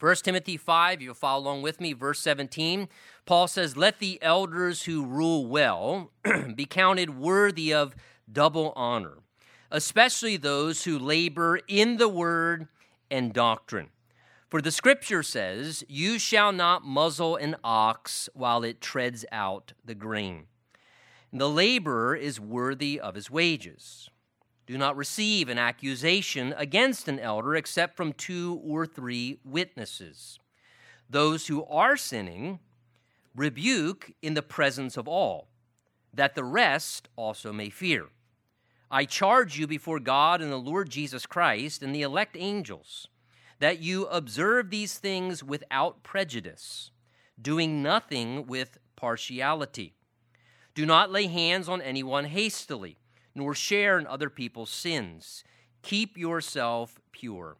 1 Timothy 5, you'll follow along with me, verse 17. Paul says, Let the elders who rule well be counted worthy of double honor, especially those who labor in the word and doctrine. For the scripture says, You shall not muzzle an ox while it treads out the grain. The laborer is worthy of his wages. Do not receive an accusation against an elder except from two or three witnesses. Those who are sinning, rebuke in the presence of all, that the rest also may fear. I charge you before God and the Lord Jesus Christ and the elect angels that you observe these things without prejudice, doing nothing with partiality. Do not lay hands on anyone hastily, nor share in other people's sins. Keep yourself pure.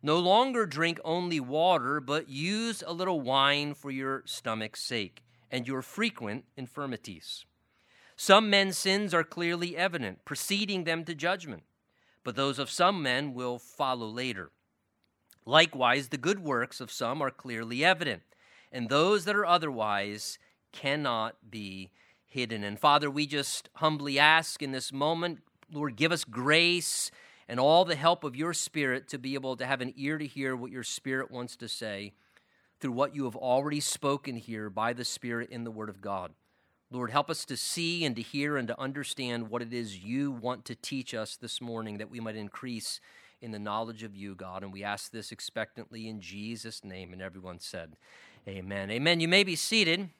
No longer drink only water, but use a little wine for your stomach's sake and your frequent infirmities. Some men's sins are clearly evident, preceding them to judgment, but those of some men will follow later. Likewise, the good works of some are clearly evident, and those that are otherwise cannot be hidden. And Father, we just humbly ask in this moment, Lord, give us grace and all the help of your Spirit to be able to have an ear to hear what your Spirit wants to say through what you have already spoken here by the Spirit in the Word of God. Lord, help us to see and to hear and to understand what it is you want to teach us this morning that we might increase in the knowledge of you, God. And we ask this expectantly in Jesus' name. And everyone said, Amen. Amen. You may be seated.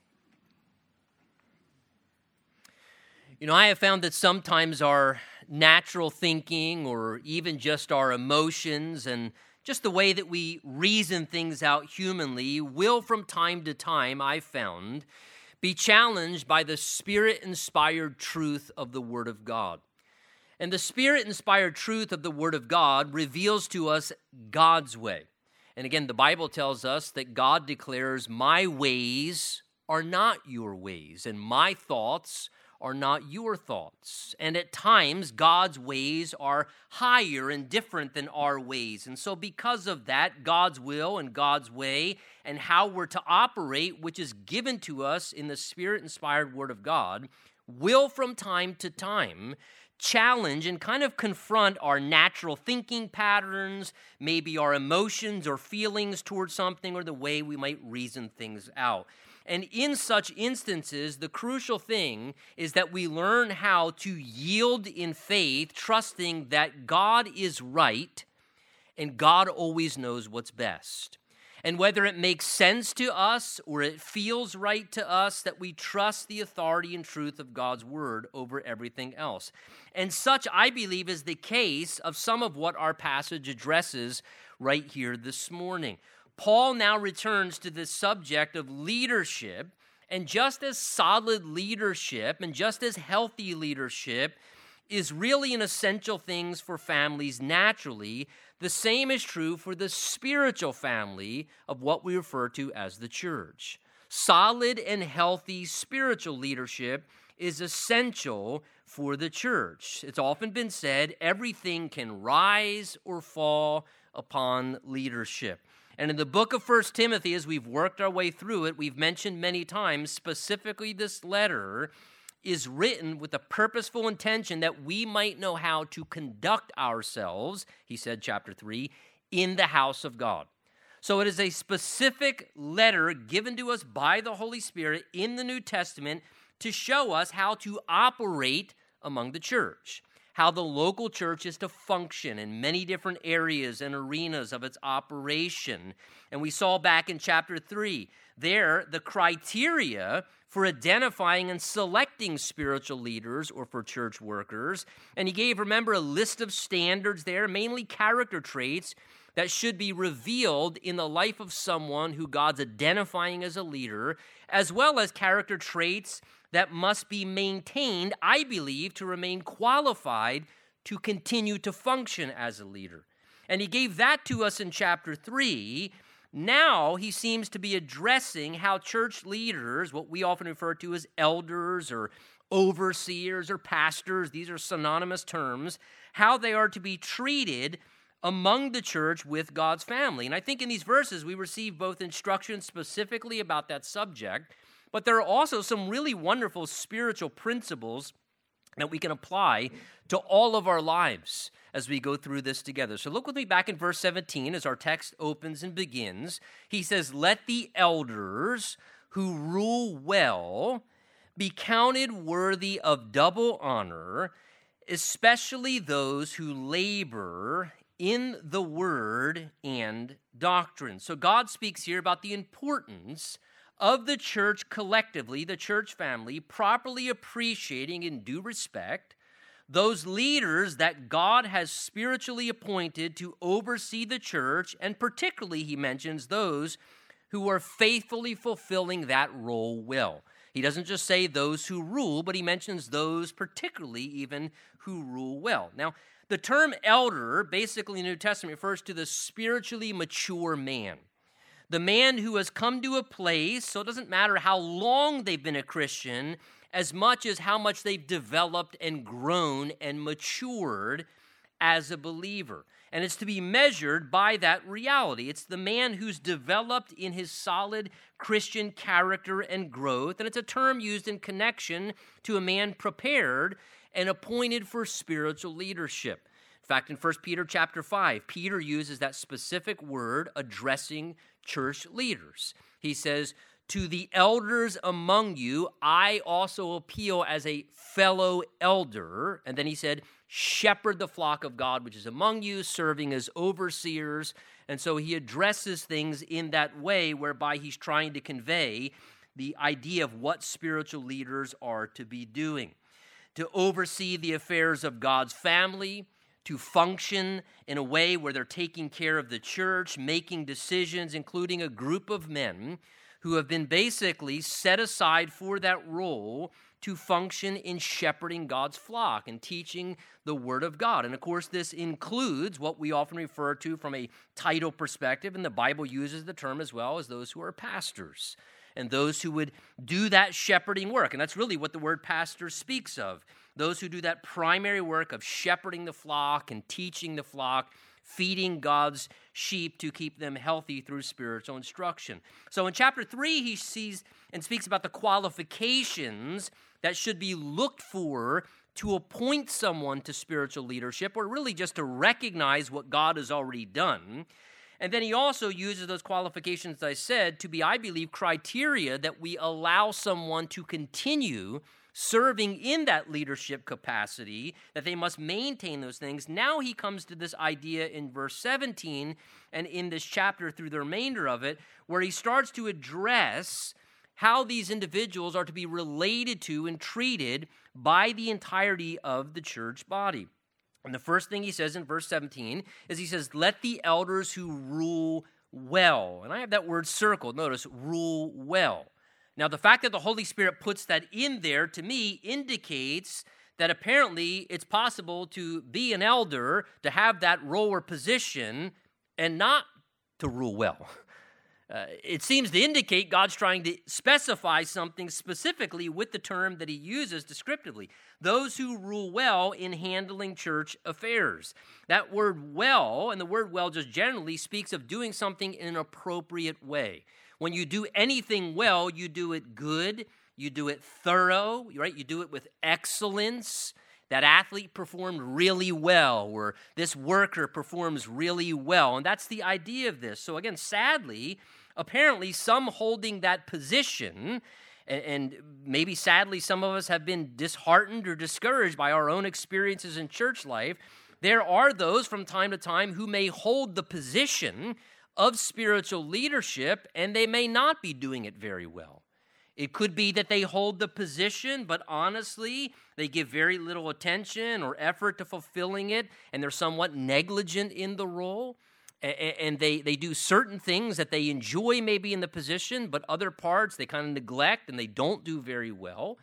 You know, I have found that sometimes our natural thinking or even just our emotions and just the way that we reason things out humanly will, from time to time, I've found, be challenged by the spirit inspired truth of the Word of God. And the spirit inspired truth of the Word of God reveals to us God's way. And again, the Bible tells us that God declares, My ways are not your ways, and my thoughts are not your thoughts. And at times, God's ways are higher and different than our ways. And so, because of that, God's will and God's way and how we're to operate, which is given to us in the Spirit inspired Word of God, will from time to time challenge and kind of confront our natural thinking patterns, maybe our emotions or feelings towards something, or the way we might reason things out. And in such instances, the crucial thing is that we learn how to yield in faith, trusting that God is right and God always knows what's best. And whether it makes sense to us or it feels right to us, that we trust the authority and truth of God's word over everything else. And such, I believe, is the case of some of what our passage addresses right here this morning. Paul now returns to the subject of leadership, and just as solid leadership and just as healthy leadership is really an essential things for families naturally, the same is true for the spiritual family of what we refer to as the church. Solid and healthy spiritual leadership is essential for the church. It's often been said everything can rise or fall upon leadership. And in the book of First Timothy, as we've worked our way through it, we've mentioned many times, specifically this letter is written with a purposeful intention that we might know how to conduct ourselves, he said, chapter 3, in the house of God. So it is a specific letter given to us by the Holy Spirit in the New Testament to show us how to operate among the church, how the local church is to function in many different areas and arenas of its operation. And we saw back in chapter 3 there the criteria for identifying and selecting spiritual leaders or for church workers. And he gave, remember, a list of standards there, mainly character traits that should be revealed in the life of someone who God's identifying as a leader, as well as character traits that must be maintained, I believe, to remain qualified to continue to function as a leader. And he gave that to us in chapter 3 now he seems to be addressing how church leaders, what we often refer to as elders or overseers or pastors, these are synonymous terms, how they are to be treated among the church with God's family. And I think in these verses we receive both instruction specifically about that subject, but there are also some really wonderful spiritual principles that we can apply to all of our lives as we go through this together. So look with me back in verse 17 as our text opens and begins. He says, Let the elders who rule well be counted worthy of double honor, especially those who labor in the word and doctrine. So God speaks here about the importance of the church collectively, the church family, properly appreciating in due respect those leaders that God has spiritually appointed to oversee the church, and particularly, he mentions those who are faithfully fulfilling that role well. He doesn't just say those who rule, but he mentions those particularly even who rule well. Now, the term elder, basically in the New Testament, refers to the spiritually mature man. The man who has come to a place, so it doesn't matter how long they've been a Christian, as much as how much they've developed and grown and matured as a believer. And it's to be measured by that reality. It's the man who's developed in his solid Christian character and growth. And it's a term used in connection to a man prepared and appointed for spiritual leadership. In fact, in 1 Peter chapter 5, Peter uses that specific word addressing church leaders. He says, to the elders among you, I also appeal as a fellow elder. And then he said, Shepherd the flock of God which is among you, serving as overseers. And so he addresses things in that way whereby he's trying to convey the idea of what spiritual leaders are to be doing to oversee the affairs of God's family, to function in a way where they're taking care of the church, making decisions, including a group of men who have been basically set aside for that role to function in shepherding God's flock and teaching the Word of God. And of course, this includes what we often refer to from a title perspective, and the Bible uses the term as well as those who are pastors and those who would do that shepherding work. And that's really what the word pastor speaks of those who do that primary work of shepherding the flock and teaching the flock feeding God's sheep to keep them healthy through spiritual instruction. So in chapter 3, he sees and speaks about the qualifications that should be looked for to appoint someone to spiritual leadership, or really just to recognize what God has already done. And then he also uses those qualifications, I said, to be, I believe, criteria that we allow someone to continue serving in that leadership capacity, that they must maintain those things. Now he comes to this idea in verse 17 and in this chapter through the remainder of it, where he starts to address how these individuals are to be related to and treated by the entirety of the church body. And the first thing he says in verse 17 is he says, Let the elders who rule well. And I have that word circled. Notice, rule well. Now, the fact that the Holy Spirit puts that in there to me indicates that apparently it's possible to be an elder, to have that role or position, and not to rule well. Uh, it seems to indicate God's trying to specify something specifically with the term that he uses descriptively. Those who rule well in handling church affairs. That word well, and the word well just generally speaks of doing something in an appropriate way. When you do anything well, you do it good, you do it thorough, right? You do it with excellence. That athlete performed really well, or this worker performs really well. And that's the idea of this. So, again, sadly, apparently, some holding that position and maybe sadly some of us have been disheartened or discouraged by our own experiences in church life. There are those from time to time who may hold the position of spiritual leadership, and they may not be doing it very well. It could be that they hold the position, but honestly, they give very little attention or effort to fulfilling it, and they're somewhat negligent in the role. And they, they do certain things that they enjoy maybe in the position, but other parts they kind of neglect and they don't do very well.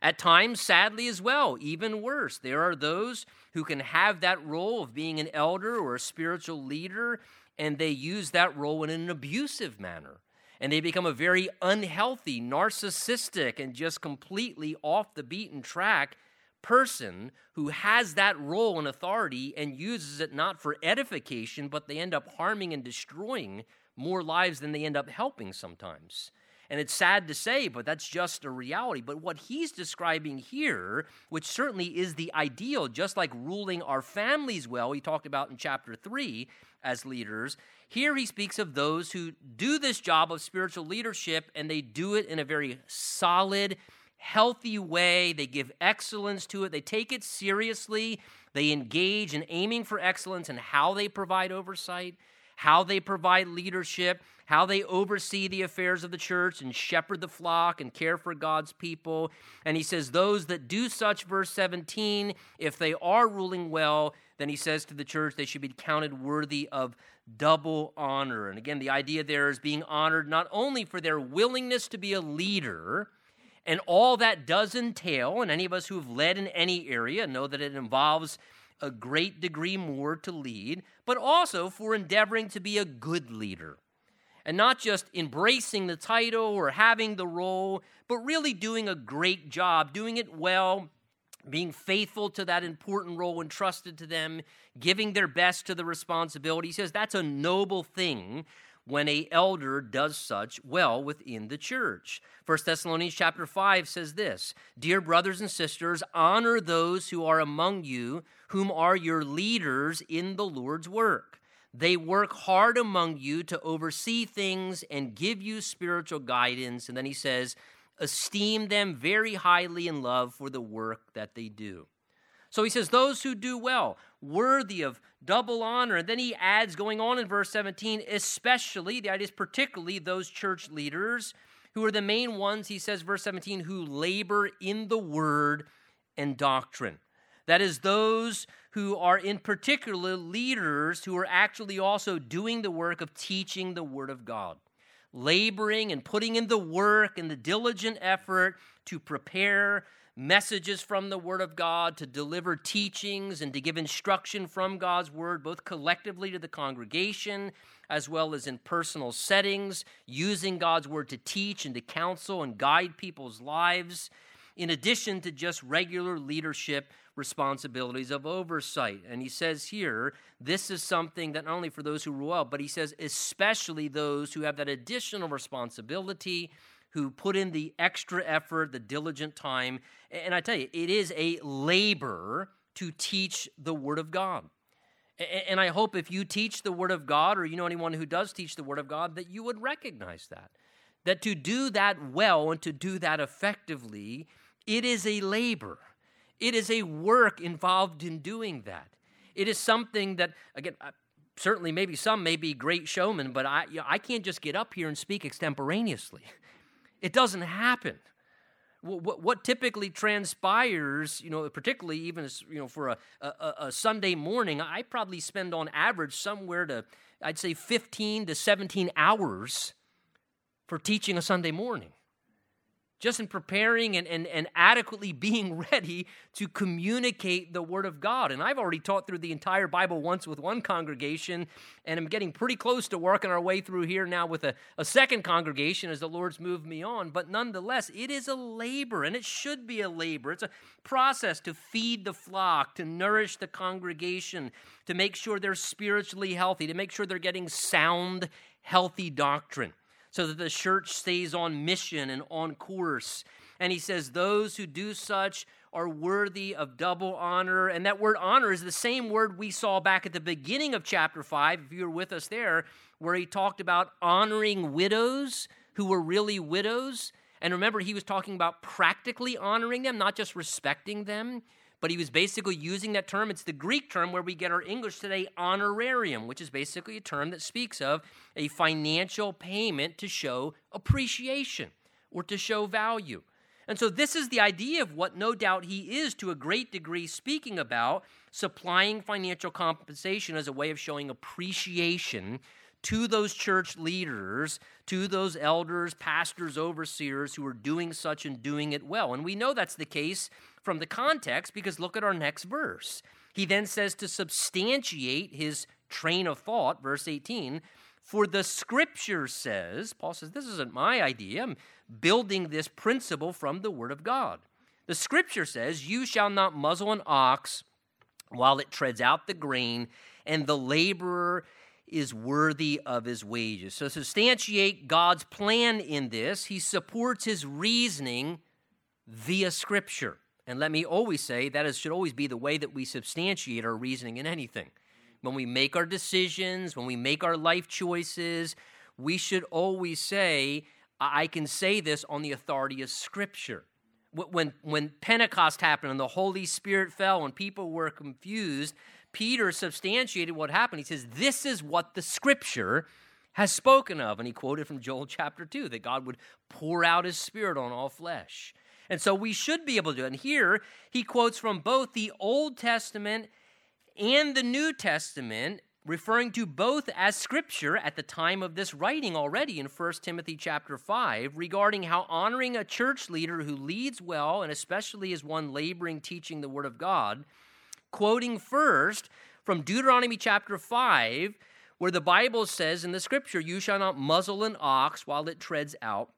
At times, sadly, as well, even worse, there are those who can have that role of being an elder or a spiritual leader and they use that role in an abusive manner. And they become a very unhealthy, narcissistic, and just completely off the beaten track person who has that role and authority and uses it not for edification, but they end up harming and destroying more lives than they end up helping sometimes. And it's sad to say, but that's just a reality. But what he's describing here, which certainly is the ideal, just like ruling our families well, he talked about in chapter 3 as leaders, here he speaks of those who do this job of spiritual leadership and they do it in a very solid, healthy way. They give excellence to it, they take it seriously, they engage in aiming for excellence and how they provide oversight, how they provide leadership, how they oversee the affairs of the church and shepherd the flock and care for God's people. And he says, Those that do such, verse 17, if they are ruling well, then he says to the church they should be counted worthy of double honor. And again, the idea there is being honored not only for their willingness to be a leader, and all that does entail, and any of us who have led in any area know that it involves a great degree more to lead, but also for endeavoring to be a good leader. And not just embracing the title or having the role, but really doing a great job, doing it well, being faithful to that important role entrusted to them, giving their best to the responsibility. He says that's a noble thing when a elder does such well within the church. 1 Thessalonians chapter 5 says this, "Dear brothers and sisters, honor those who are among you, whom are your leaders in the Lord's work. They work hard among you to oversee things and give you spiritual guidance." And then he says, esteem them very highly in love for the work that they do. So he says, Those who do well, worthy of double honor. And then he adds, going on in verse 17, especially, the idea is particularly those church leaders who are the main ones, he says, verse 17, who labor in the word and doctrine. That is, those who are in particular leaders who are actually also doing the work of teaching the word of God laboring and putting in the work and the diligent effort to prepare messages from the Word of God, to deliver teachings and to give instruction from God's Word, both collectively to the congregation as well as in personal settings, using God's Word to teach and to counsel and guide people's lives, in addition to just regular leadership responsibilities of oversight. And he says here, this is something that not only for those who rule well, but he says especially those who have that additional responsibility, who put in the extra effort, the diligent time. And I tell you, it is a labor to teach the Word of God. And I hope if you teach the Word of God, or you know anyone who does teach the Word of God, that you would recognize that. That to do that well and to do that effectively, it is a labor. It is a work involved in doing that. It is something that, again, certainly maybe some may be great showmen, but I, you know, I can't just get up here and speak extemporaneously. It doesn't happen. What, what, typically transpires, you know, particularly even you know for a, a, a Sunday morning, I probably spend on average somewhere to I'd say 15 to 17 hours for teaching a Sunday morning just in preparing and, and, and adequately being ready to communicate the Word of God. And I've already taught through the entire Bible once with one congregation, and I'm getting pretty close to working our way through here now with a, a second congregation as the Lord's moved me on. But nonetheless, it is a labor, and it should be a labor. It's a process to feed the flock, to nourish the congregation, to make sure they're spiritually healthy, to make sure they're getting sound, healthy doctrine so that the church stays on mission and on course. And he says, Those who do such are worthy of double honor. And that word honor is the same word we saw back at the beginning of chapter 5, if you were with us there, where he talked about honoring widows who were really widows. And remember, he was talking about practically honoring them, not just respecting them but he was basically using that term. It's the Greek term where we get our English today, honorarium, which is basically a term that speaks of a financial payment to show appreciation or to show value. And so, this is the idea of what no doubt he is to a great degree speaking about supplying financial compensation as a way of showing appreciation to those church leaders, to those elders, pastors, overseers who are doing such and doing it well. And we know that's the case from the context because look at our next verse. He then says to substantiate his train of thought, verse 18, for the scripture says, Paul says, this isn't my idea. I'm building this principle from the word of God. The scripture says, You shall not muzzle an ox while it treads out the grain, and the laborer is worthy of his wages. So, substantiate God's plan in this, he supports his reasoning via scripture. And let me always say that is, should always be the way that we substantiate our reasoning in anything. When we make our decisions, when we make our life choices, we should always say, I can say this on the authority of Scripture. When, when Pentecost happened and the Holy Spirit fell and people were confused, Peter substantiated what happened. He says, This is what the Scripture has spoken of. And he quoted from Joel chapter 2 that God would pour out his Spirit on all flesh. And so we should be able to. And here he quotes from both the Old Testament and the New Testament, referring to both as scripture at the time of this writing already in 1 Timothy chapter 5 regarding how honoring a church leader who leads well and especially as one laboring teaching the word of God, quoting first from Deuteronomy chapter 5 where the Bible says in the scripture, You shall not muzzle an ox while it treads out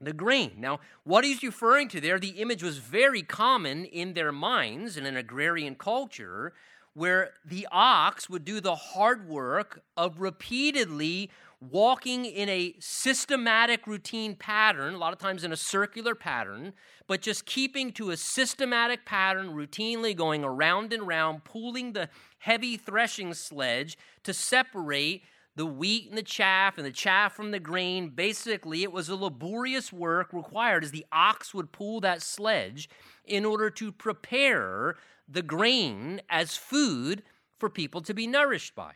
the grain. Now, what he's referring to there, the image was very common in their minds in an agrarian culture where the ox would do the hard work of repeatedly walking in a systematic routine pattern, a lot of times in a circular pattern, but just keeping to a systematic pattern, routinely going around and round, pulling the heavy threshing sledge to separate the wheat and the chaff and the chaff from the grain. Basically, it was a laborious work required as the ox would pull that sledge in order to prepare the grain as food for people to be nourished by.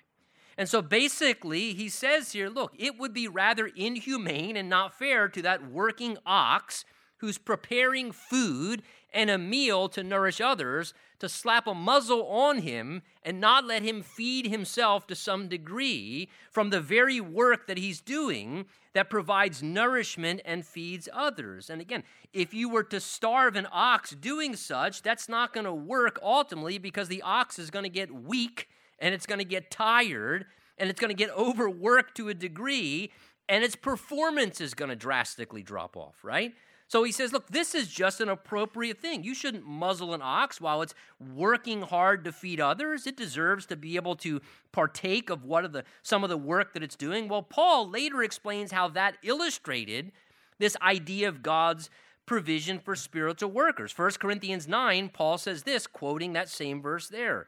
And so basically, he says here look, it would be rather inhumane and not fair to that working ox who's preparing food and a meal to nourish others to slap a muzzle on him and not let him feed himself to some degree from the very work that he's doing that provides nourishment and feeds others. And again, if you were to starve an ox doing such, that's not going to work ultimately because the ox is going to get weak and it's going to get tired and it's going to get overworked to a degree and its performance is going to drastically drop off, right? So he says, look, this is just an appropriate thing. You shouldn't muzzle an ox while it's working hard to feed others. It deserves to be able to partake of what of the some of the work that it's doing. Well, Paul later explains how that illustrated this idea of God's provision for spiritual workers. 1 Corinthians 9, Paul says this, quoting that same verse there.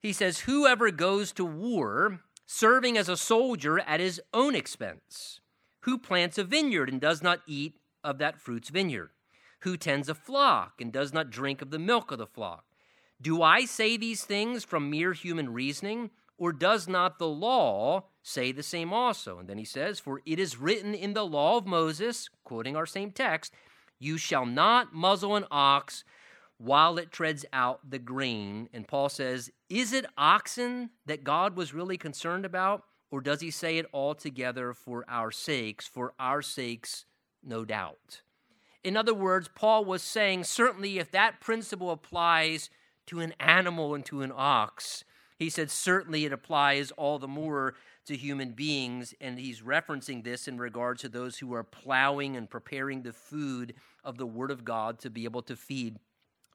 He says, Whoever goes to war, serving as a soldier at his own expense, who plants a vineyard and does not eat of that fruit's vineyard? Who tends a flock and does not drink of the milk of the flock? Do I say these things from mere human reasoning, or does not the law say the same also? And then he says, For it is written in the law of Moses, quoting our same text, You shall not muzzle an ox while it treads out the grain. And Paul says, Is it oxen that God was really concerned about? Or does he say it altogether for our sakes, for our sakes no doubt. In other words, Paul was saying certainly if that principle applies to an animal and to an ox, he said certainly it applies all the more to human beings. And he's referencing this in regards to those who are plowing and preparing the food of the Word of God to be able to feed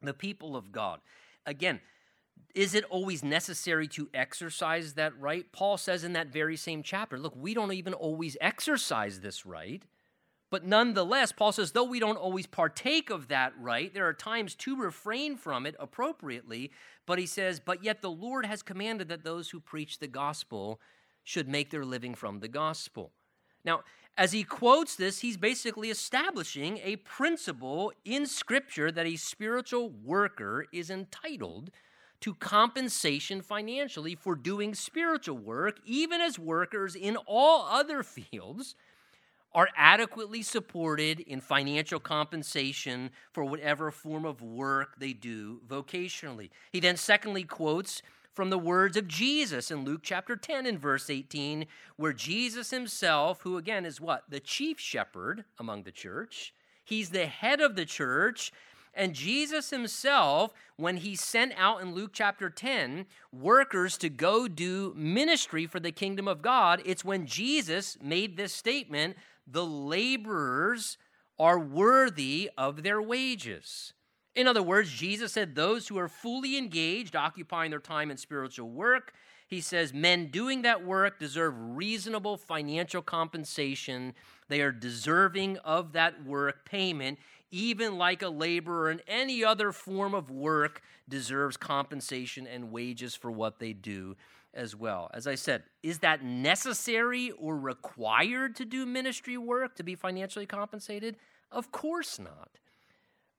the people of God. Again, is it always necessary to exercise that right? Paul says in that very same chapter, look, we don't even always exercise this right. But nonetheless, Paul says, though we don't always partake of that right, there are times to refrain from it appropriately. But he says, but yet the Lord has commanded that those who preach the gospel should make their living from the gospel. Now, as he quotes this, he's basically establishing a principle in Scripture that a spiritual worker is entitled to compensation financially for doing spiritual work, even as workers in all other fields are adequately supported in financial compensation for whatever form of work they do vocationally. He then, secondly, quotes from the words of Jesus in Luke chapter 10 and verse 18, where Jesus himself, who again is what? The chief shepherd among the church, he's the head of the church. And Jesus himself, when he sent out in Luke chapter 10 workers to go do ministry for the kingdom of God, it's when Jesus made this statement the laborers are worthy of their wages. In other words, Jesus said those who are fully engaged, occupying their time in spiritual work, he says men doing that work deserve reasonable financial compensation. They are deserving of that work payment, even like a laborer in any other form of work deserves compensation and wages for what they do as well. As I said, is that necessary or required to do ministry work to be financially compensated? Of course not.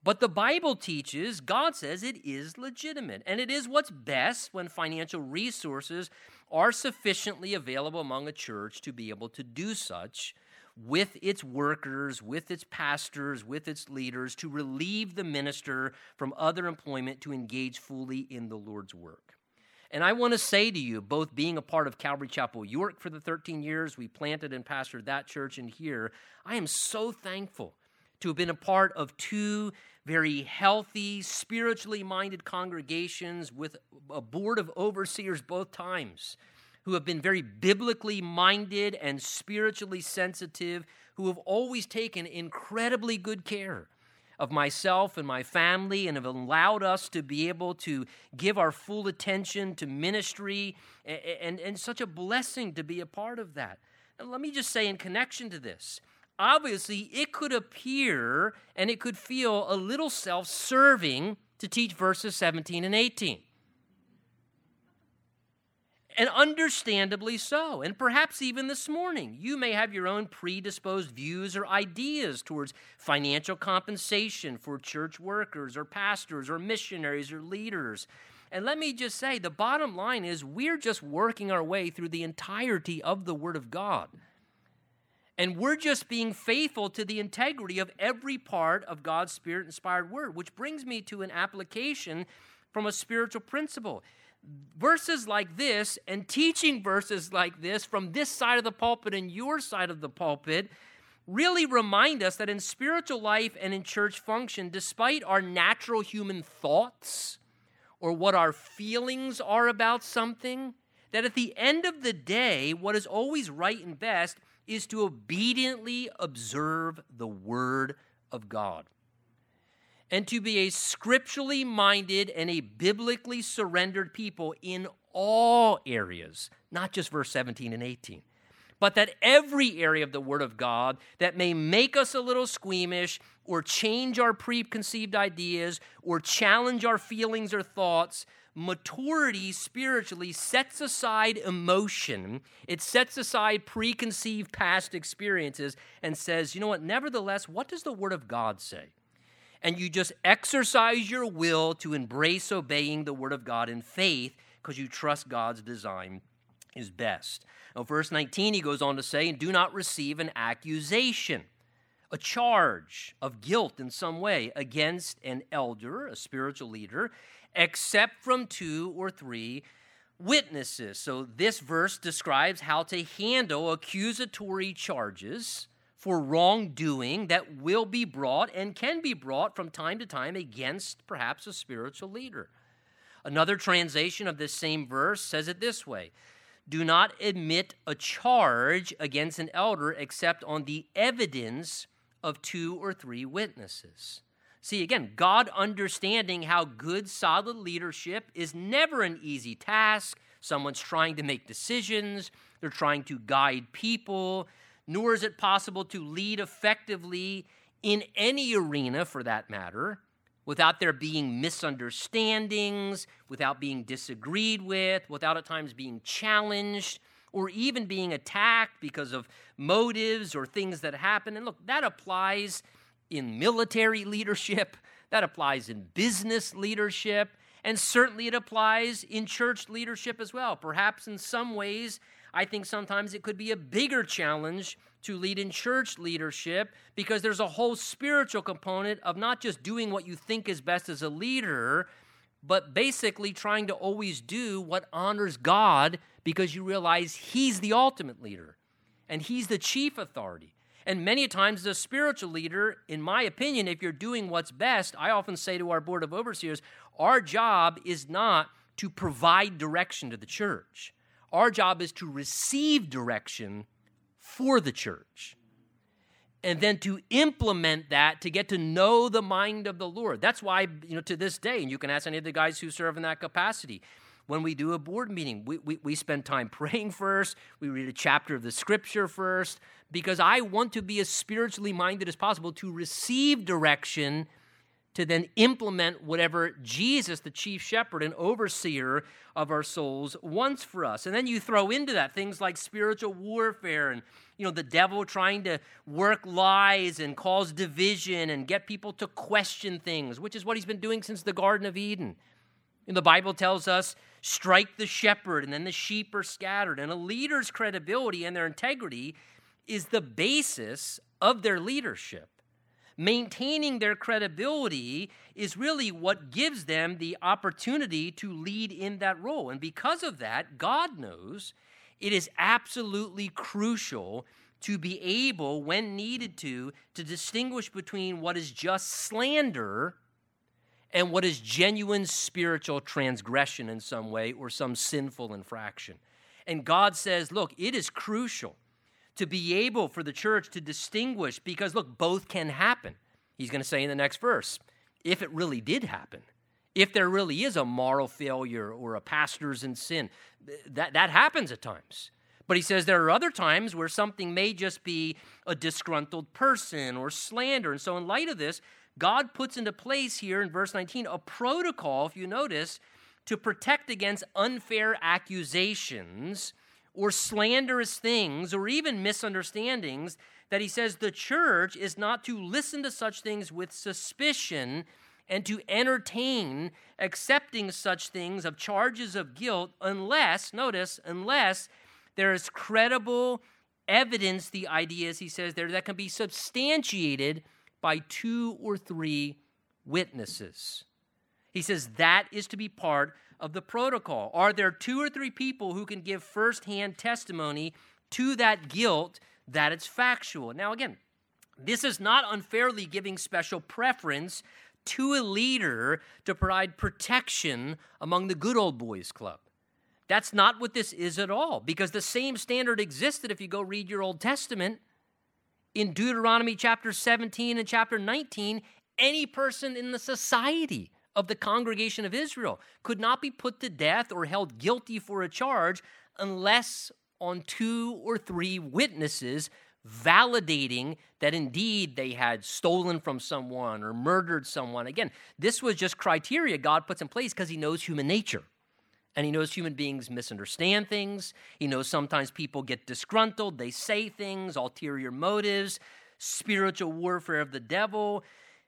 But the Bible teaches, God says it is legitimate. And it is what's best when financial resources are sufficiently available among a church to be able to do such with its workers, with its pastors, with its leaders, to relieve the minister from other employment to engage fully in the Lord's work. And I want to say to you, both being a part of Calvary Chapel York for the 13 years we planted and pastored that church and here, I am so thankful to have been a part of two very healthy, spiritually minded congregations with a board of overseers both times who have been very biblically minded and spiritually sensitive, who have always taken incredibly good care of myself and my family and have allowed us to be able to give our full attention to ministry and, and, and such a blessing to be a part of that. Let me just say, in connection to this, obviously it could appear and it could feel a little self serving to teach verses 17 and 18. And understandably so. And perhaps even this morning, you may have your own predisposed views or ideas towards financial compensation for church workers or pastors or missionaries or leaders. And let me just say the bottom line is we're just working our way through the entirety of the Word of God. And we're just being faithful to the integrity of every part of God's Spirit inspired word, which brings me to an application from a spiritual principle. Verses like this and teaching verses like this from this side of the pulpit and your side of the pulpit really remind us that in spiritual life and in church function, despite our natural human thoughts or what our feelings are about something, that at the end of the day, what is always right and best is to obediently observe the Word of God and to be a scripturally minded and a biblically surrendered people in all areas, not just verse 17 and 18, but that every area of the Word of God that may make us a little squeamish or change our preconceived ideas or challenge our feelings or thoughts maturity spiritually sets aside emotion, it sets aside preconceived past experiences, and says, you know what, nevertheless, what does the Word of God say? And you just exercise your will to embrace obeying the Word of God in faith because you trust God's design is best. Now, verse 19, he goes on to say, and do not receive an accusation a charge of guilt in some way against an elder, a spiritual leader, except from two or three witnesses. So, this verse describes how to handle accusatory charges for wrongdoing that will be brought and can be brought from time to time against perhaps a spiritual leader. Another translation of this same verse says it this way Do not admit a charge against an elder except on the evidence of two or three witnesses. See, again, God understanding how good, solid leadership is never an easy task. Someone's trying to make decisions, they're trying to guide people, nor is it possible to lead effectively in any arena for that matter without there being misunderstandings, without being disagreed with, without at times being challenged, or even being attacked because of motives or things that happen. And look, that applies in military leadership, that applies in business leadership, and certainly it applies in church leadership as well. Perhaps in some ways, I think sometimes it could be a bigger challenge to lead in church leadership because there's a whole spiritual component of not just doing what you think is best as a leader, but basically trying to always do what honors God because you realize He's the ultimate leader and He's the chief authority. And many times, a spiritual leader, in my opinion, if you're doing what's best, I often say to our board of overseers, our job is not to provide direction to the church. Our job is to receive direction for the church. and then to implement that to get to know the mind of the Lord. That's why, you know, to this day, and you can ask any of the guys who serve in that capacity, when we do a board meeting, we, we, we spend time praying first, we read a chapter of the scripture first, because I want to be as spiritually minded as possible to receive direction to then implement whatever Jesus, the chief shepherd and overseer of our souls, wants for us. And then you throw into that things like spiritual warfare and you know the devil trying to work lies and cause division and get people to question things, which is what he's been doing since the Garden of Eden. And the Bible tells us, strike the shepherd, and then the sheep are scattered. And a leader's credibility and their integrity is the basis of their leadership maintaining their credibility is really what gives them the opportunity to lead in that role. And because of that, God knows it is absolutely crucial to be able, when needed to, to distinguish between what is just slander and what is genuine spiritual transgression in some way or some sinful infraction. And God says, look, it is crucial to be able for the church to distinguish because, look, both can happen. He's going to say in the next verse if it really did happen, if there really is a moral failure or a pastor's in sin, that, that happens at times. But he says there are other times where something may just be a disgruntled person or slander. And so, in light of this, God puts into place here in verse 19 a protocol, if you notice, to protect against unfair accusations or slanderous things or even misunderstandings that he says the church is not to listen to such things with suspicion and to entertain accepting such things of charges of guilt unless, notice, unless there is credible evidence, the ideas he says there, that can be substantiated by two or three witnesses. He says that is to be part of the protocol? Are there two or three people who can give firsthand testimony to that guilt that it's factual? Now, again, this is not unfairly giving special preference to a leader to provide protection among the good old boys club. That's not what this is at all, because the same standard existed if you go read your Old Testament. In Deuteronomy chapter 17 and chapter 19, any person in the society of the congregation of Israel could not be put to death or held guilty for a charge unless on two or three witnesses validating that indeed they had stolen from someone or murdered someone. Again, this was just criteria God puts in place because He knows human nature. And he knows human beings misunderstand things. He knows sometimes people get disgruntled, they say things, ulterior motives, spiritual warfare of the devil.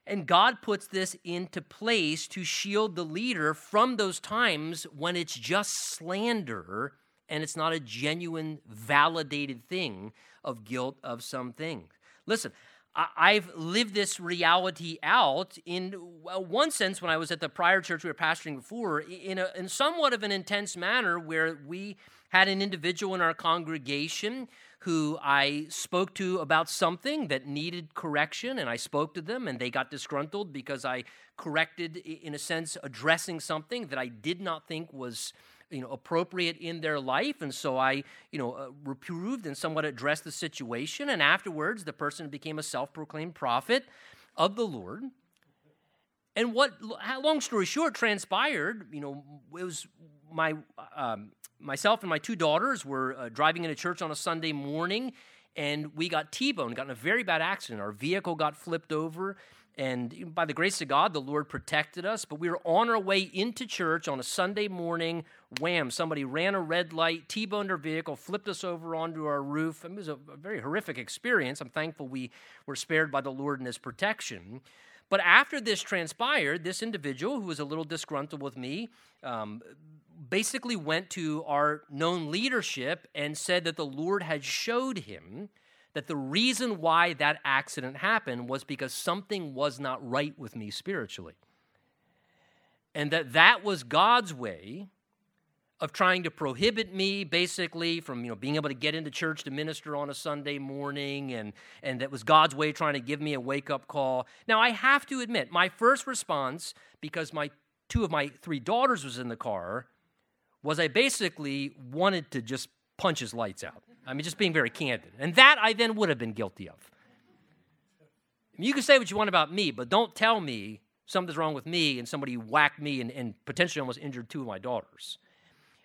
And God puts this into place to shield the leader from those times when it's just slander and it's not a genuine, validated thing of guilt of something. Listen, I've lived this reality out in one sense when I was at the prior church we were pastoring before, in, a, in somewhat of an intense manner where we had an individual in our congregation who I spoke to about something that needed correction, and I spoke to them, and they got disgruntled because I corrected, in a sense, addressing something that I did not think was you know appropriate in their life. And so i you know uh, reproved and somewhat addressed the situation. And afterwards the person became a self-proclaimed prophet of the lord. And what long story short transpired you know it was my um, myself and my two daughters were uh, driving into church on a Sunday morning, and we got T-boned, got in a very bad accident. Our vehicle got flipped over, and by the grace of God, the Lord protected us. But we were on our way into church on a Sunday morning. Wham! Somebody ran a red light, T-boned our vehicle, flipped us over onto our roof. It was a, a very horrific experience. I'm thankful we were spared by the Lord and His protection. But after this transpired, this individual who was a little disgruntled with me um, basically went to our known leadership and said that the Lord had showed him that the reason why that accident happened was because something was not right with me spiritually. And that that was God's way of trying to prohibit me basically from you know being able to get into church to minister on a Sunday morning and and that was God's way trying to give me a wake up call. Now I have to admit my first response because my two of my three daughters was in the car was I basically wanted to just punch his lights out. I mean, just being very candid. And that I then would have been guilty of. you can say what you want about me, but don't tell me something's wrong with me and somebody whacked me and, and potentially almost injured two of my daughters.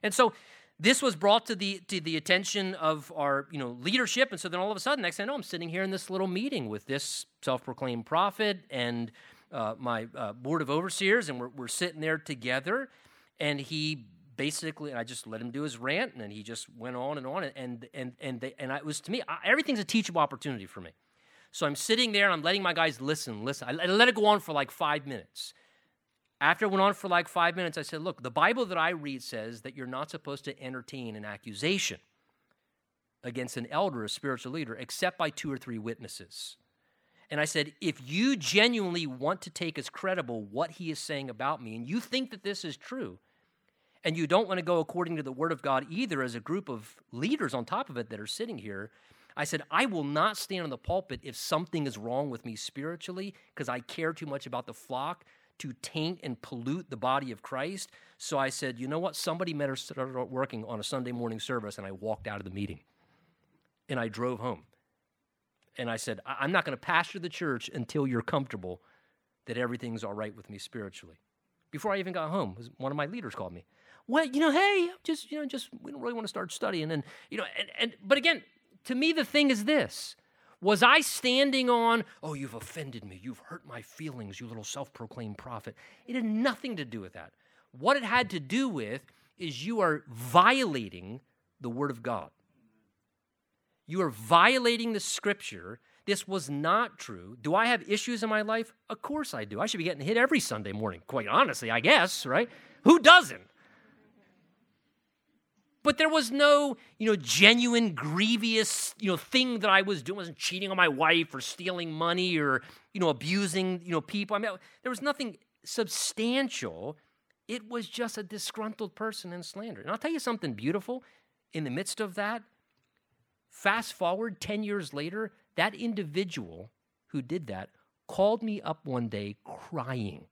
And so this was brought to the to the attention of our you know leadership, and so then all of a sudden, next thing I know, I'm sitting here in this little meeting with this self-proclaimed prophet and uh, my uh, board of overseers, and we're, we're sitting there together, and he basically, and I just let him do his rant, and he just went on and on, and and and they, and I, it was to me, I, everything's a teachable opportunity for me. So I'm sitting there and I'm letting my guys listen, listen. I, I let it go on for like five minutes. After it went on for like five minutes, I said, Look, the Bible that I read says that you're not supposed to entertain an accusation against an elder, a spiritual leader, except by two or three witnesses. And I said, if you genuinely want to take as credible what he is saying about me, and you think that this is true, and you don't want to go according to the word of God either as a group of leaders on top of it that are sitting here, I said, I will not stand on the pulpit if something is wrong with me spiritually because I care too much about the flock to taint and pollute the body of Christ. So I said, you know what? Somebody better start working on a Sunday morning service. And I walked out of the meeting and I drove home. And I said, I'm not going to pastor the church until you're comfortable that everything's all right with me spiritually. Before I even got home, one of my leaders called me. Well, you know, hey, just, you know, just, we don't really want to start studying. And, you know, and, and but again, to me, the thing is this was I standing on, oh, you've offended me, you've hurt my feelings, you little self proclaimed prophet? It had nothing to do with that. What it had to do with is you are violating the Word of God. You are violating the Scripture. This was not true. Do I have issues in my life? Of course I do. I should be getting hit every Sunday morning, quite honestly, I guess, right? Who doesn't? But there was no, you know, genuine, grievous, you know, thing that I was doing. I wasn't cheating on my wife or stealing money or, you know, abusing, you know, people. I mean, there was nothing substantial. It was just a disgruntled person and slander. And I'll tell you something beautiful. In the midst of that, fast forward 10 years later, that individual who did that called me up one day crying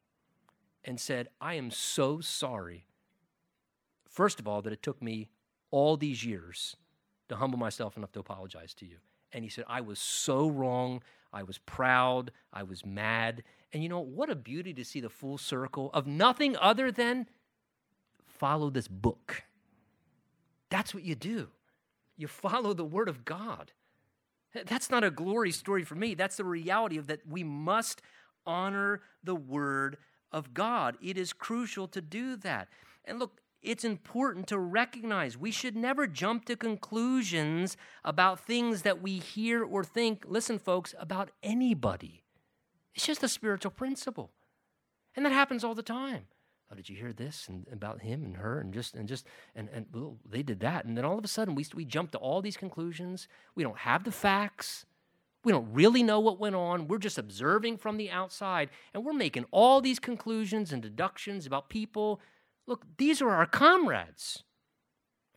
and said, I am so sorry. First of all, that it took me all these years to humble myself enough to apologize to you. And he said, I was so wrong. I was proud. I was mad. And you know, what a beauty to see the full circle of nothing other than follow this book. That's what you do. You follow the word of God. That's not a glory story for me. That's the reality of that we must honor the word of God. It is crucial to do that. And look, it's important to recognize we should never jump to conclusions about things that we hear or think, listen, folks, about anybody. It's just a spiritual principle. And that happens all the time. Oh, did you hear this and about him and her and just and just and and well, they did that and then all of a sudden we we jump to all these conclusions. We don't have the facts. We don't really know what went on. We're just observing from the outside and we're making all these conclusions and deductions about people Look, these are our comrades.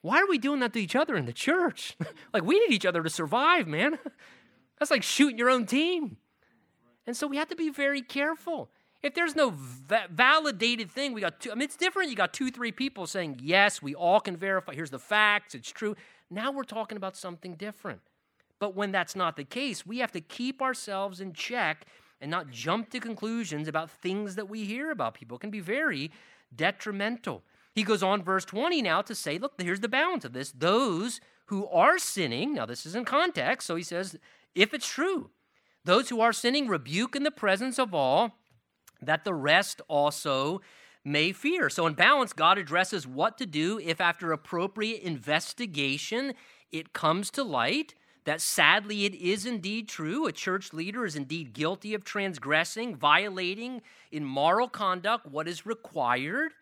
Why are we doing that to each other in the church? like, we need each other to survive, man. That's like shooting your own team. And so we have to be very careful. If there's no va- validated thing, we got two, I mean, it's different. You got two, three people saying, yes, we all can verify. Here's the facts, it's true. Now we're talking about something different. But when that's not the case, we have to keep ourselves in check and not jump to conclusions about things that we hear about people. It can be very detrimental. He goes on, verse 20 now, to say, look, here's the balance of this. Those who are sinning, now this is in context, so he says, if it's true, those who are sinning rebuke in the presence of all, that the rest also may fear. So, in balance, God addresses what to do if, after appropriate investigation, it comes to light that sadly it is indeed true. A church leader is indeed guilty of transgressing, violating in moral conduct what is required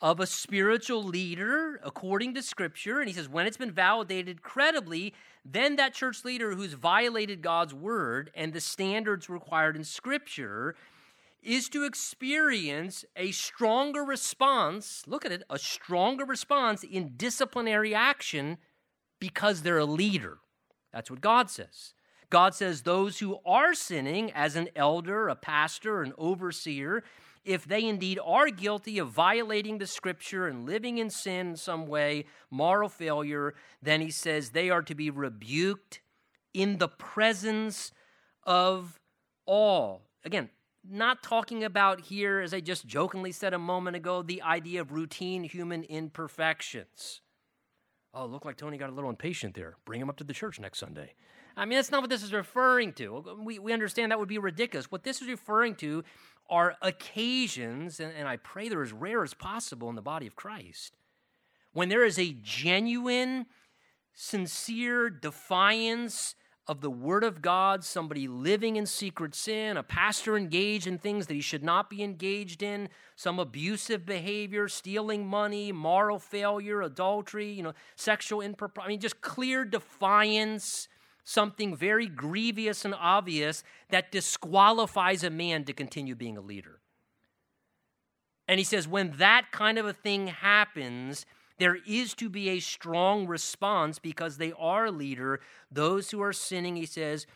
of a spiritual leader according to Scripture. And he says, when it's been validated credibly, then that church leader who's violated God's word and the standards required in Scripture is to experience a stronger response. Look at it, a stronger response in disciplinary action because they're a leader. That's what God says. God says those who are sinning as an elder, a pastor, an overseer, if they indeed are guilty of violating the scripture and living in sin in some way, moral failure, then he says they are to be rebuked in the presence of all. Again, not talking about here, as I just jokingly said a moment ago, the idea of routine human imperfections. Oh, look like Tony got a little impatient there. Bring him up to the church next Sunday. I mean, that's not what this is referring to. We, we understand that would be ridiculous. What this is referring to are occasions, and, and I pray they're as rare as possible in the body of Christ, when there is a genuine, sincere defiance of the Word of God, somebody living in secret sin, a pastor engaged in things that he should not be engaged in, some abusive behavior, stealing money, moral failure, adultery, you know, sexual impropriety. I mean, just clear defiance, something very grievous and obvious that disqualifies a man to continue being a leader. And he says, when that kind of a thing happens, there is to be a strong response because they are leader. Those who are sinning, he says,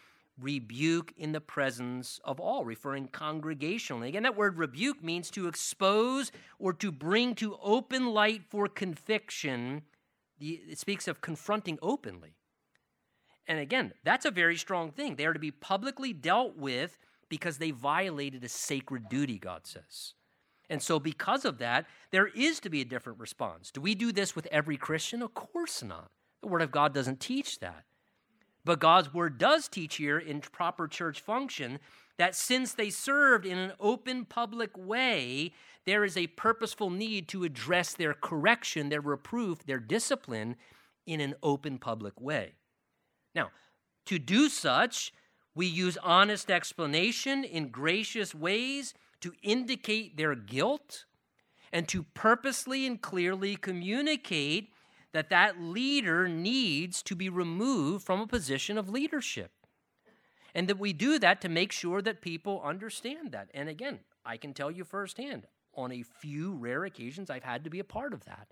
rebuke in the presence of all, referring congregationally. Again, that word rebuke means to expose or to bring to open light for conviction. It speaks of confronting openly. And again, that's a very strong thing. They are to be publicly dealt with because they violated a sacred duty, God says. And so, because of that, there is to be a different response. Do we do this with every Christian? Of course not. The Word of God doesn't teach that. But God's Word does teach here in proper church function that since they served in an open public way, there is a purposeful need to address their correction, their reproof, their discipline in an open public way. Now, to do such, we use honest explanation in gracious ways to indicate their guilt and to purposely and clearly communicate that that leader needs to be removed from a position of leadership. And that we do that to make sure that people understand that. And again, I can tell you firsthand, on a few rare occasions, I've had to be a part of that.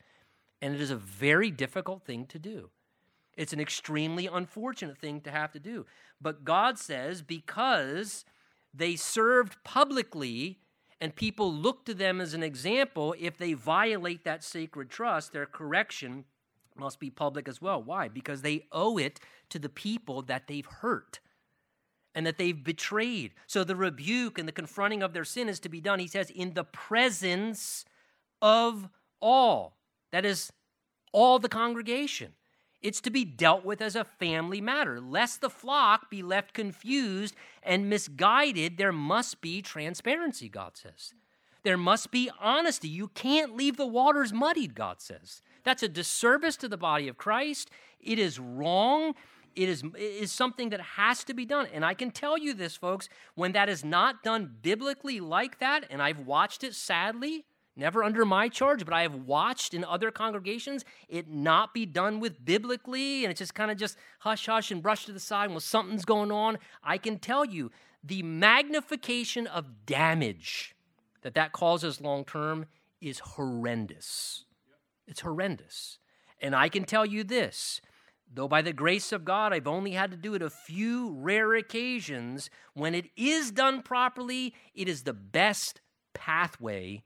And it is a very difficult thing to do. It's an extremely unfortunate thing to have to do. But God says, because they served publicly, and people look to them as an example. If they violate that sacred trust, their correction must be public as well. Why? Because they owe it to the people that they've hurt and that they've betrayed. So the rebuke and the confronting of their sin is to be done, he says, in the presence of all. That is, all the congregation. It's to be dealt with as a family matter. Lest the flock be left confused and misguided, there must be transparency, God says. There must be honesty. You can't leave the waters muddied, God says. That's a disservice to the body of Christ. It is wrong. It is, it is something that has to be done. And I can tell you this, folks, when that is not done biblically like that, and I've watched it sadly, never under my charge, but I have watched in other congregations it not be done with biblically, and it's just kind of just hush hush and brush to the side Well, something's going on. I can tell you the magnification of damage that that causes long term is horrendous. It's horrendous. And I can tell you this. Though by the grace of God, I've only had to do it a few rare occasions, when it is done properly, it is the best pathway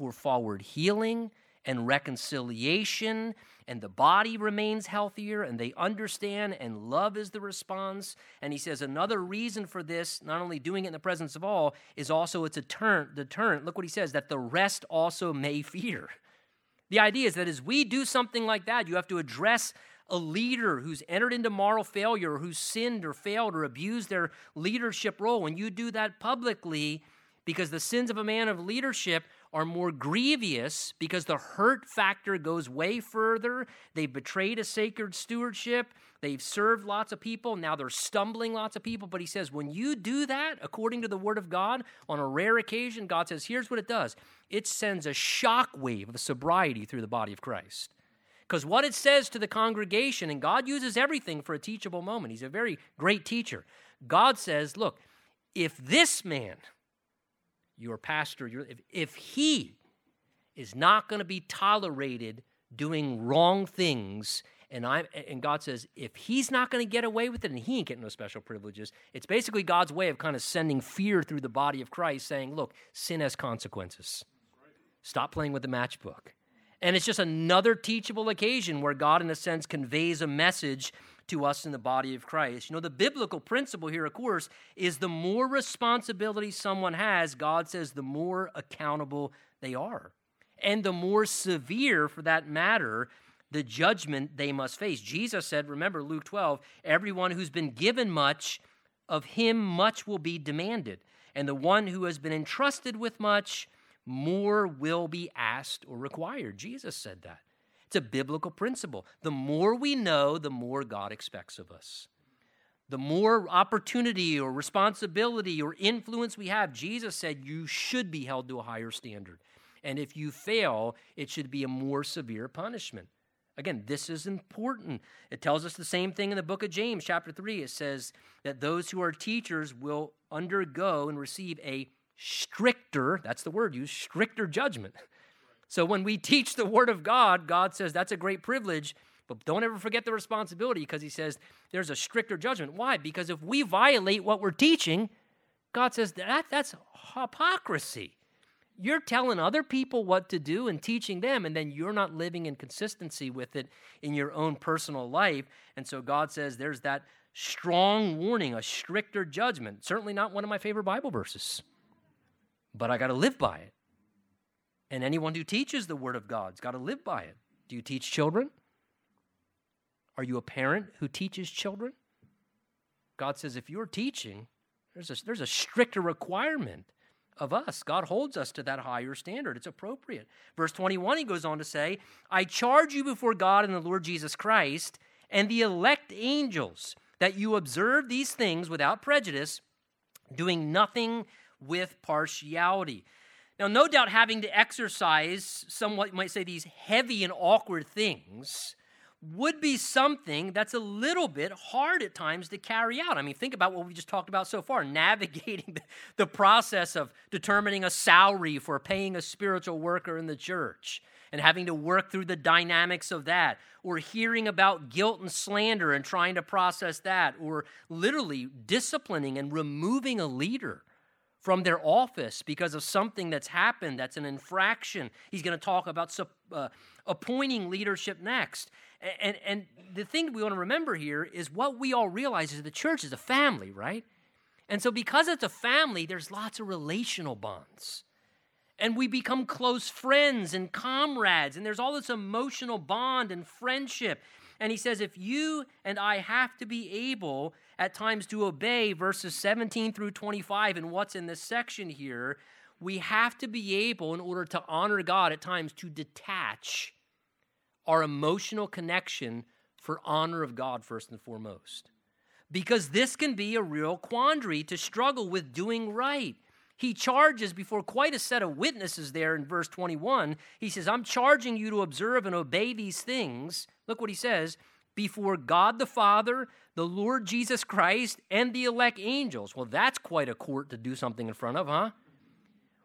for forward healing and reconciliation, and the body remains healthier, and they understand, and love is the response. And he says another reason for this, not only doing it in the presence of all, is also it's a turn, deterrent. Look what he says that the rest also may fear. The idea is that as we do something like that, you have to address a leader who's entered into moral failure, who's sinned or failed or abused their leadership role. When you do that publicly, because the sins of a man of leadership are more grievous because the hurt factor goes way further. They've betrayed a sacred stewardship. They've served lots of people. Now they're stumbling lots of people. But he says, when you do that, according to the word of God, on a rare occasion, God says, here's what it does it sends a shock wave of sobriety through the body of Christ. Because what it says to the congregation, and God uses everything for a teachable moment, He's a very great teacher. God says, look, if this man, your pastor, your, if, if he is not going to be tolerated doing wrong things, and I and God says if he's not going to get away with it, and he ain't getting no special privileges, it's basically God's way of kind of sending fear through the body of Christ, saying, "Look, sin has consequences. Stop playing with the matchbook." And it's just another teachable occasion where God, in a sense, conveys a message to us in the body of Christ. You know, the biblical principle here, of course, is the more responsibility someone has, God says, the more accountable they are. And the more severe, for that matter, the judgment they must face. Jesus said, remember Luke 12, everyone who's been given much, of him much will be demanded. And the one who has been entrusted with much, more will be asked or required. Jesus said that. It's a biblical principle. The more we know, the more God expects of us. The more opportunity or responsibility or influence we have, Jesus said you should be held to a higher standard. And if you fail, it should be a more severe punishment. Again, this is important. It tells us the same thing in the book of James, chapter 3. It says that those who are teachers will undergo and receive a stricter, that's the word used, stricter judgment. So when we teach the Word of God, God says that's a great privilege, but don't ever forget the responsibility because He says there's a stricter judgment. Why? Because if we violate what we're teaching, God says that that's hypocrisy. You're telling other people what to do and teaching them, and then you're not living in consistency with it in your own personal life. And so God says there's that strong warning, a stricter judgment. Certainly not one of my favorite Bible verses, but I got to live by it. And anyone who teaches the Word of God's got to live by it. Do you teach children? Are you a parent who teaches children? God says if you're teaching, there's a, there's a stricter requirement of us. God holds us to that higher standard. It's appropriate. Verse 21, he goes on to say, I charge you before God and the Lord Jesus Christ and the elect angels that you observe these things without prejudice, doing nothing with partiality. Now, no doubt having to exercise somewhat, might say, these heavy and awkward things would be something that's a little bit hard at times to carry out. I mean, think about what we just talked about so far navigating the, the process of determining a salary for paying a spiritual worker in the church and having to work through the dynamics of that, or hearing about guilt and slander and trying to process that, or literally disciplining and removing a leader from their office because of something that's happened that's an infraction. He's going to talk about uh, appointing leadership next. And, and the thing we want to remember here is what we all realize is the church is a family, right? And so, because it's a family, there's lots of relational bonds. And we become close friends and comrades, and there's all this emotional bond and friendship. And he says, if you and I have to be able at times to obey verses 17 through 25 and what's in this section here, we have to be able, in order to honor God at times, to detach our emotional connection for honor of God first and foremost. Because this can be a real quandary to struggle with doing right. He charges before quite a set of witnesses there in verse 21. He says, I'm charging you to observe and obey these things. Look what he says before God the Father, the Lord Jesus Christ, and the elect angels. Well, that's quite a court to do something in front of, huh?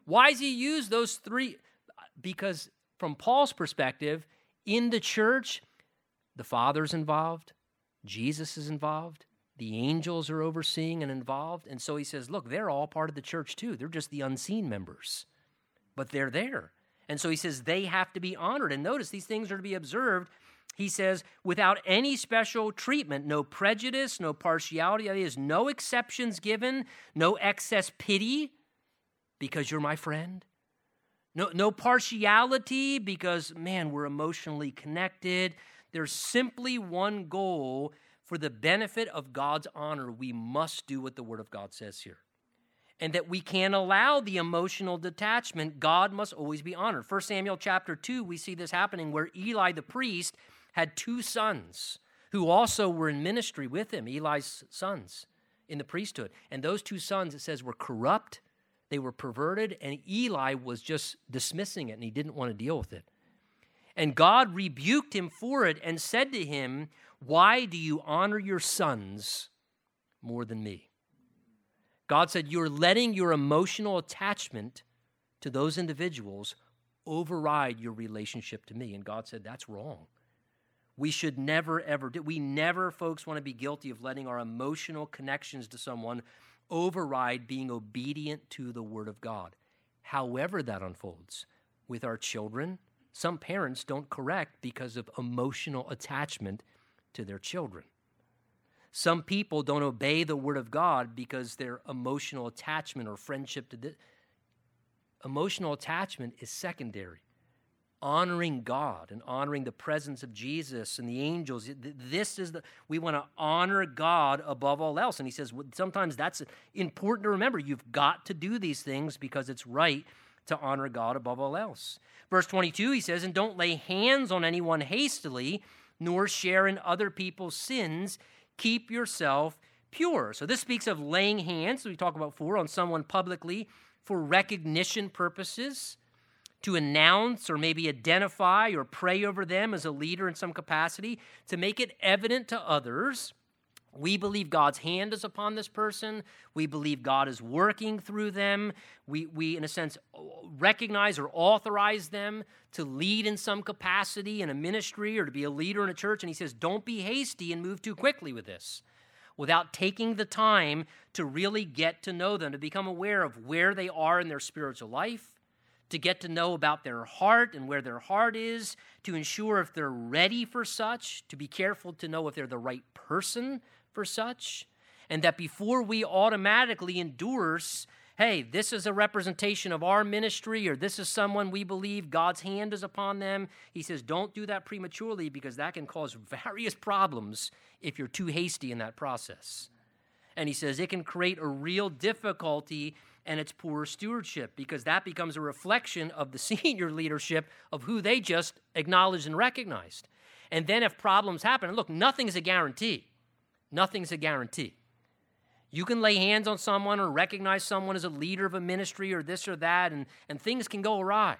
Why does he use those three? Because from Paul's perspective, in the church, the Father's involved, Jesus is involved, the angels are overseeing and involved. And so he says, look, they're all part of the church too. They're just the unseen members, but they're there. And so he says they have to be honored. And notice these things are to be observed he says, without any special treatment, no prejudice, no partiality, that is, no exceptions given, no excess pity because you're my friend. No, no partiality because, man, we're emotionally connected. There's simply one goal for the benefit of God's honor. We must do what the Word of God says here. And that we can't allow the emotional detachment. God must always be honored. 1 Samuel chapter 2, we see this happening where Eli the priest had two sons who also were in ministry with him, Eli's sons in the priesthood. And those two sons, it says, were corrupt, they were perverted, and Eli was just dismissing it and he didn't want to deal with it. And God rebuked him for it and said to him, Why do you honor your sons more than me? God said, You're letting your emotional attachment to those individuals override your relationship to me. And God said, That's wrong. We should never, ever. We never, folks, want to be guilty of letting our emotional connections to someone override being obedient to the Word of God. However, that unfolds with our children, some parents don't correct because of emotional attachment to their children. Some people don't obey the word of God because their emotional attachment or friendship to this. Emotional attachment is secondary. Honoring God and honoring the presence of Jesus and the angels. This is the, we want to honor God above all else. And he says sometimes that's important to remember. You've got to do these things because it's right to honor God above all else. Verse 22, he says, And don't lay hands on anyone hastily, nor share in other people's sins keep yourself pure. So this speaks of laying hands, we talk about before, on someone publicly for recognition purposes, to announce or maybe identify or pray over them as a leader in some capacity, to make it evident to others. We believe God's hand is upon this person. We believe God is working through them. We, we, in a sense, recognize or authorize them to lead in some capacity in a ministry or to be a leader in a church. And he says, don't be hasty and move too quickly with this without taking the time to really get to know them, to become aware of where they are in their spiritual life, to get to know about their heart and where their heart is, to ensure if they're ready for such, to be careful to know if they're the right person for such, and that before we automatically endorse hey, this is a representation of our ministry, or this is someone we believe God's hand is upon them. He says, don't do that prematurely because that can cause various problems if you're too hasty in that process. And he says it can create a real difficulty and it's poor stewardship because that becomes a reflection of the senior leadership of who they just acknowledged and recognized. And then if problems happen, look, nothing's a guarantee. Nothing's a guarantee. You can lay hands on someone or recognize someone as a leader of a ministry or this or that, and, and things can go awry.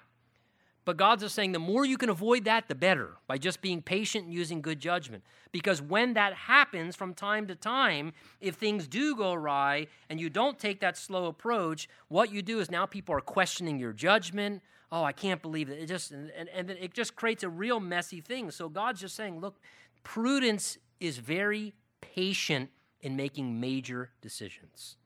But God's just saying the more you can avoid that, the better by just being patient and using good judgment. Because when that happens from time to time, if things do go awry and you don't take that slow approach, what you do is now people are questioning your judgment. Oh, I can't believe it. It just and, and it just creates a real messy thing. So God's just saying, look, prudence is very patient in making major decisions.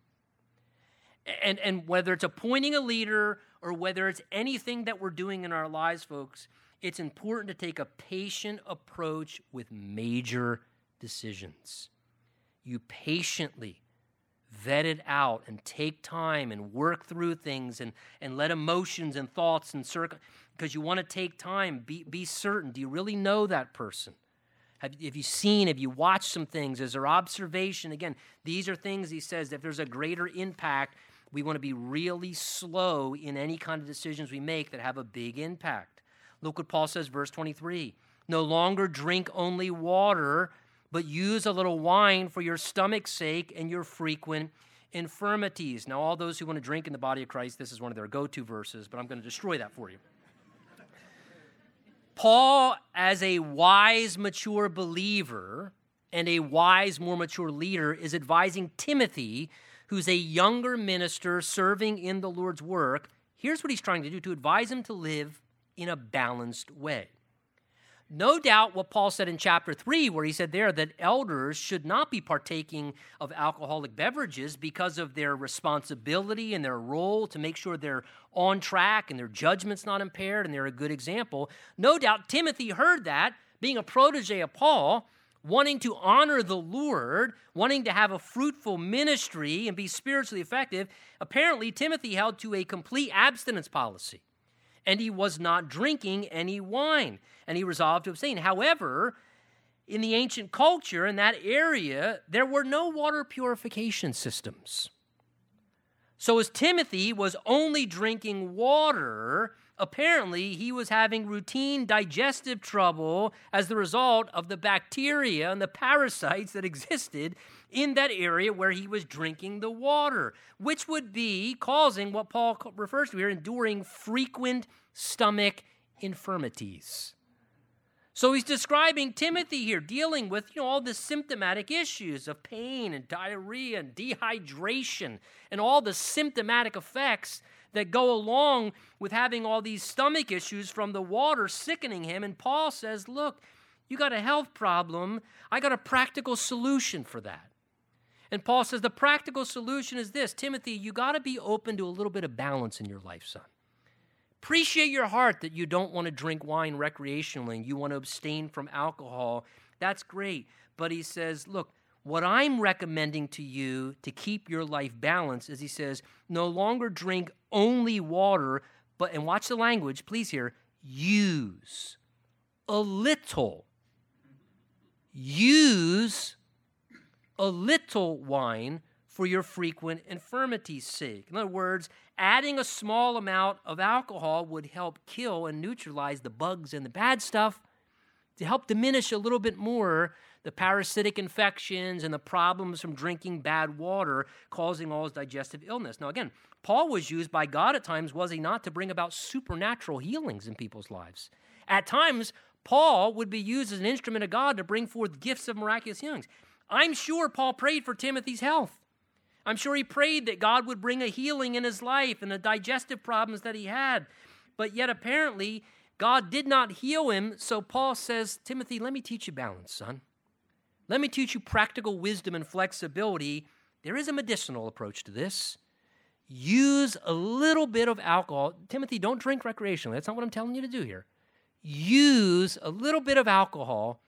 And, and whether it's appointing a leader or whether it's anything that we're doing in our lives, folks, it's important to take a patient approach with major decisions. You patiently vet it out and take time and work through things and, and let emotions and thoughts and circle because you want to take time. Be, be certain. Do you really know that person? Have, have you seen, have you watched some things? Is there observation? Again, these are things he says if there's a greater impact, we want to be really slow in any kind of decisions we make that have a big impact. Look what Paul says, verse 23. No longer drink only water, but use a little wine for your stomach's sake and your frequent infirmities. Now, all those who want to drink in the body of Christ, this is one of their go to verses, but I'm going to destroy that for you. Paul, as a wise, mature believer and a wise, more mature leader, is advising Timothy, who's a younger minister serving in the Lord's work. Here's what he's trying to do to advise him to live in a balanced way. No doubt what Paul said in chapter 3, where he said there that elders should not be partaking of alcoholic beverages because of their responsibility and their role to make sure they're on track and their judgment's not impaired and they're a good example. No doubt Timothy heard that, being a protege of Paul, wanting to honor the Lord, wanting to have a fruitful ministry and be spiritually effective. Apparently, Timothy held to a complete abstinence policy and he was not drinking any wine, and he resolved to abstain. However, in the ancient culture in that area, there were no water purification systems. So, as Timothy was only drinking water, apparently he was having routine digestive trouble as the result of the bacteria and the parasites that existed in that area where he was drinking the water, which would be causing what Paul refers to here enduring frequent stomach infirmities. So he's describing Timothy here, dealing with you know, all the symptomatic issues of pain and diarrhea and dehydration and all the symptomatic effects that go along with having all these stomach issues from the water sickening him. And Paul says, Look, you got a health problem. I got a practical solution for that. And Paul says the practical solution is this Timothy, you got to be open to a little bit of balance in your life, son. Appreciate your heart that you don't want to drink wine recreationally and you want to abstain from alcohol. That's great. But he says, look, What I'm recommending to you to keep your life balanced is he says, no longer drink only water, but, and watch the language, please here, use a little. Use a little wine for your frequent infirmities' sake. In other words, adding a small amount of alcohol would help kill and neutralize the bugs and the bad stuff to help diminish a little bit more the parasitic infections and the problems from drinking bad water causing all his digestive illness. Now, again, Paul was used by God at times, was he not, to bring about supernatural healings in people's lives. At times, Paul would be used as an instrument of God to bring forth gifts of miraculous healings. I'm sure Paul prayed for Timothy's health. I'm sure he prayed that God would bring a healing in his life and the digestive problems that he had. But yet, apparently, God did not heal him. So Paul says, Timothy, let me teach you balance, son. Let me teach you practical wisdom and flexibility. There is a medicinal approach to this. Use a little bit of alcohol. Timothy, don't drink recreationally. That's not what I'm telling you to do here. Use a little bit of alcohol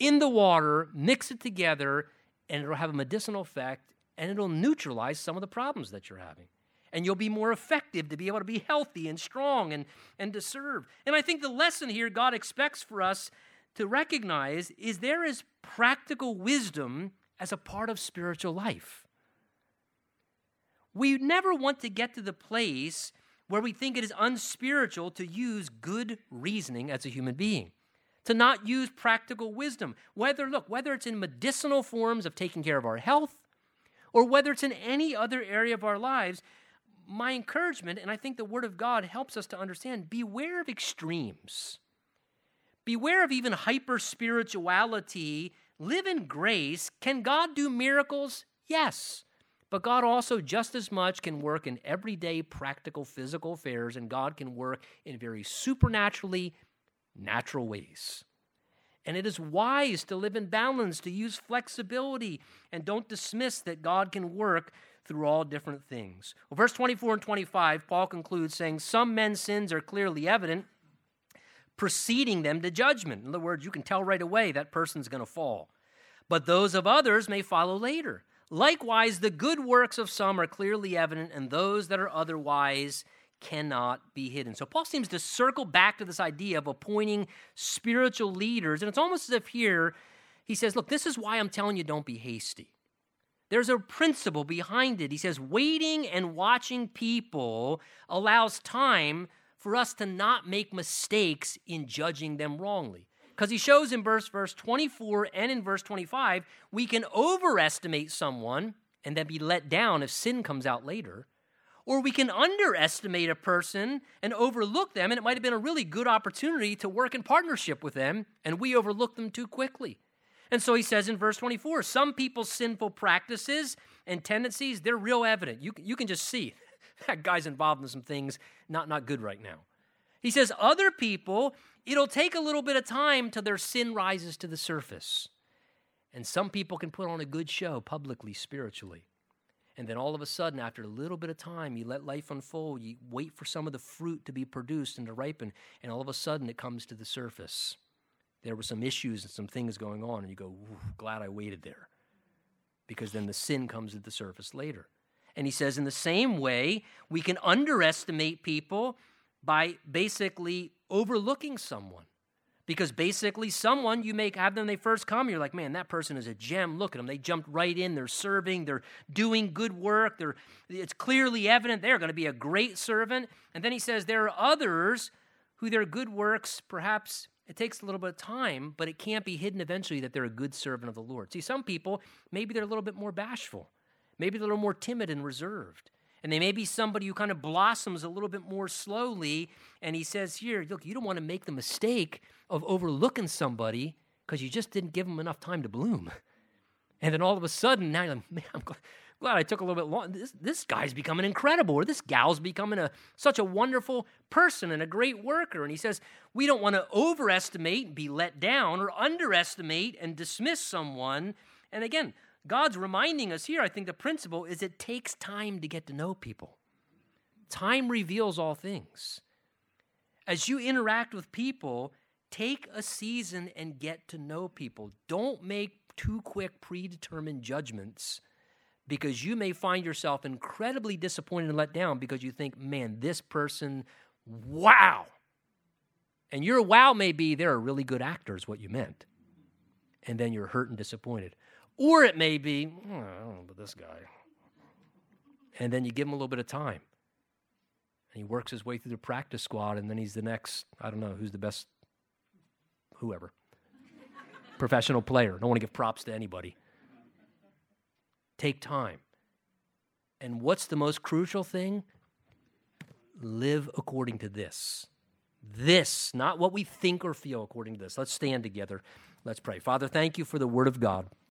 in the water, mix it together, and it'll have a medicinal effect and it'll neutralize some of the problems that you're having. And you'll be more effective to be able to be healthy and strong and, and to serve. And I think the lesson here God expects for us to recognize is there is practical wisdom as a part of spiritual life. We never want to get to the place where we think it is unspiritual to use good reasoning as a human being to not use practical wisdom whether look whether it's in medicinal forms of taking care of our health or whether it's in any other area of our lives, my encouragement, and I think the Word of God helps us to understand beware of extremes. Beware of even hyper spirituality. Live in grace. Can God do miracles? Yes. But God also just as much can work in everyday practical physical affairs, and God can work in very supernaturally natural ways. And it is wise to live in balance, to use flexibility, and don't dismiss that God can work through all different things. Well, verse 24 and 25, Paul concludes saying, Some men's sins are clearly evident, preceding them to judgment. In other words, you can tell right away that person's going to fall. But those of others may follow later. Likewise, the good works of some are clearly evident, and those that are otherwise cannot be hidden. So Paul seems to circle back to this idea of appointing spiritual leaders. And it's almost as if here he says, Look, this is why I'm telling you don't be hasty. There's a principle behind it. He says, waiting and watching people allows time for us to not make mistakes in judging them wrongly. Because he shows in verse, verse 24 and in verse 25, we can overestimate someone and then be let down if sin comes out later or we can underestimate a person and overlook them, and it might have been a really good opportunity to work in partnership with them, and we overlook them too quickly. And so he says in verse 24 some people's sinful practices and tendencies, they're real evident. You, you can just see that guy's involved in some things not, not good right now. He says, other people, it'll take a little bit of time till their sin rises to the surface. And some people can put on a good show publicly, spiritually. And then all of a sudden, after a little bit of time, you let life unfold, you wait for some of the fruit to be produced and to ripen, and all of a sudden it comes to the surface. There were some issues and some things going on, and you go, glad I waited there. Because then the sin comes to the surface later. And he says, in the same way, we can underestimate people by basically overlooking someone. Because basically, someone you may have them they first come, you're like, man, that person is a gem. Look at them. They jumped right in. They're serving. They're doing good work. They're, it's clearly evident they're going to be a great servant. And then he says there are others who their good works, perhaps it takes a little bit of time, but it can't be hidden eventually that they're a good servant of the Lord. See, some people, maybe they're a little bit more bashful. Maybe a little more timid and reserved. And they may be somebody who kind of blossoms a little bit more slowly. And he says here, look, you don't want to make the mistake of overlooking somebody because you just didn't give them enough time to bloom. And then all of a sudden, now you're like, man, I'm glad, glad I took a little bit long. This, this guy's becoming incredible, or this gal's becoming a, such a wonderful person and a great worker. And he says, we don't want to overestimate and be let down or underestimate and dismiss someone. And again, God's reminding us here, I think the principle is it takes time to get to know people. Time reveals all things. As you interact with people, take a season and get to know people. Don't make too quick, predetermined judgments because you may find yourself incredibly disappointed and let down because you think, man, this person, wow. And your wow may be they're a really good actor, is what you meant. And then you're hurt and disappointed. Or it may be, oh, I don't know about this guy. And then you give him a little bit of time. And he works his way through the practice squad, and then he's the next, I don't know, who's the best, whoever. Professional player. Don't want to give props to anybody. Take time. And what's the most crucial thing? Live according to this. This, not what we think or feel according to this. Let's stand together. Let's pray. Father, thank you for the word of God.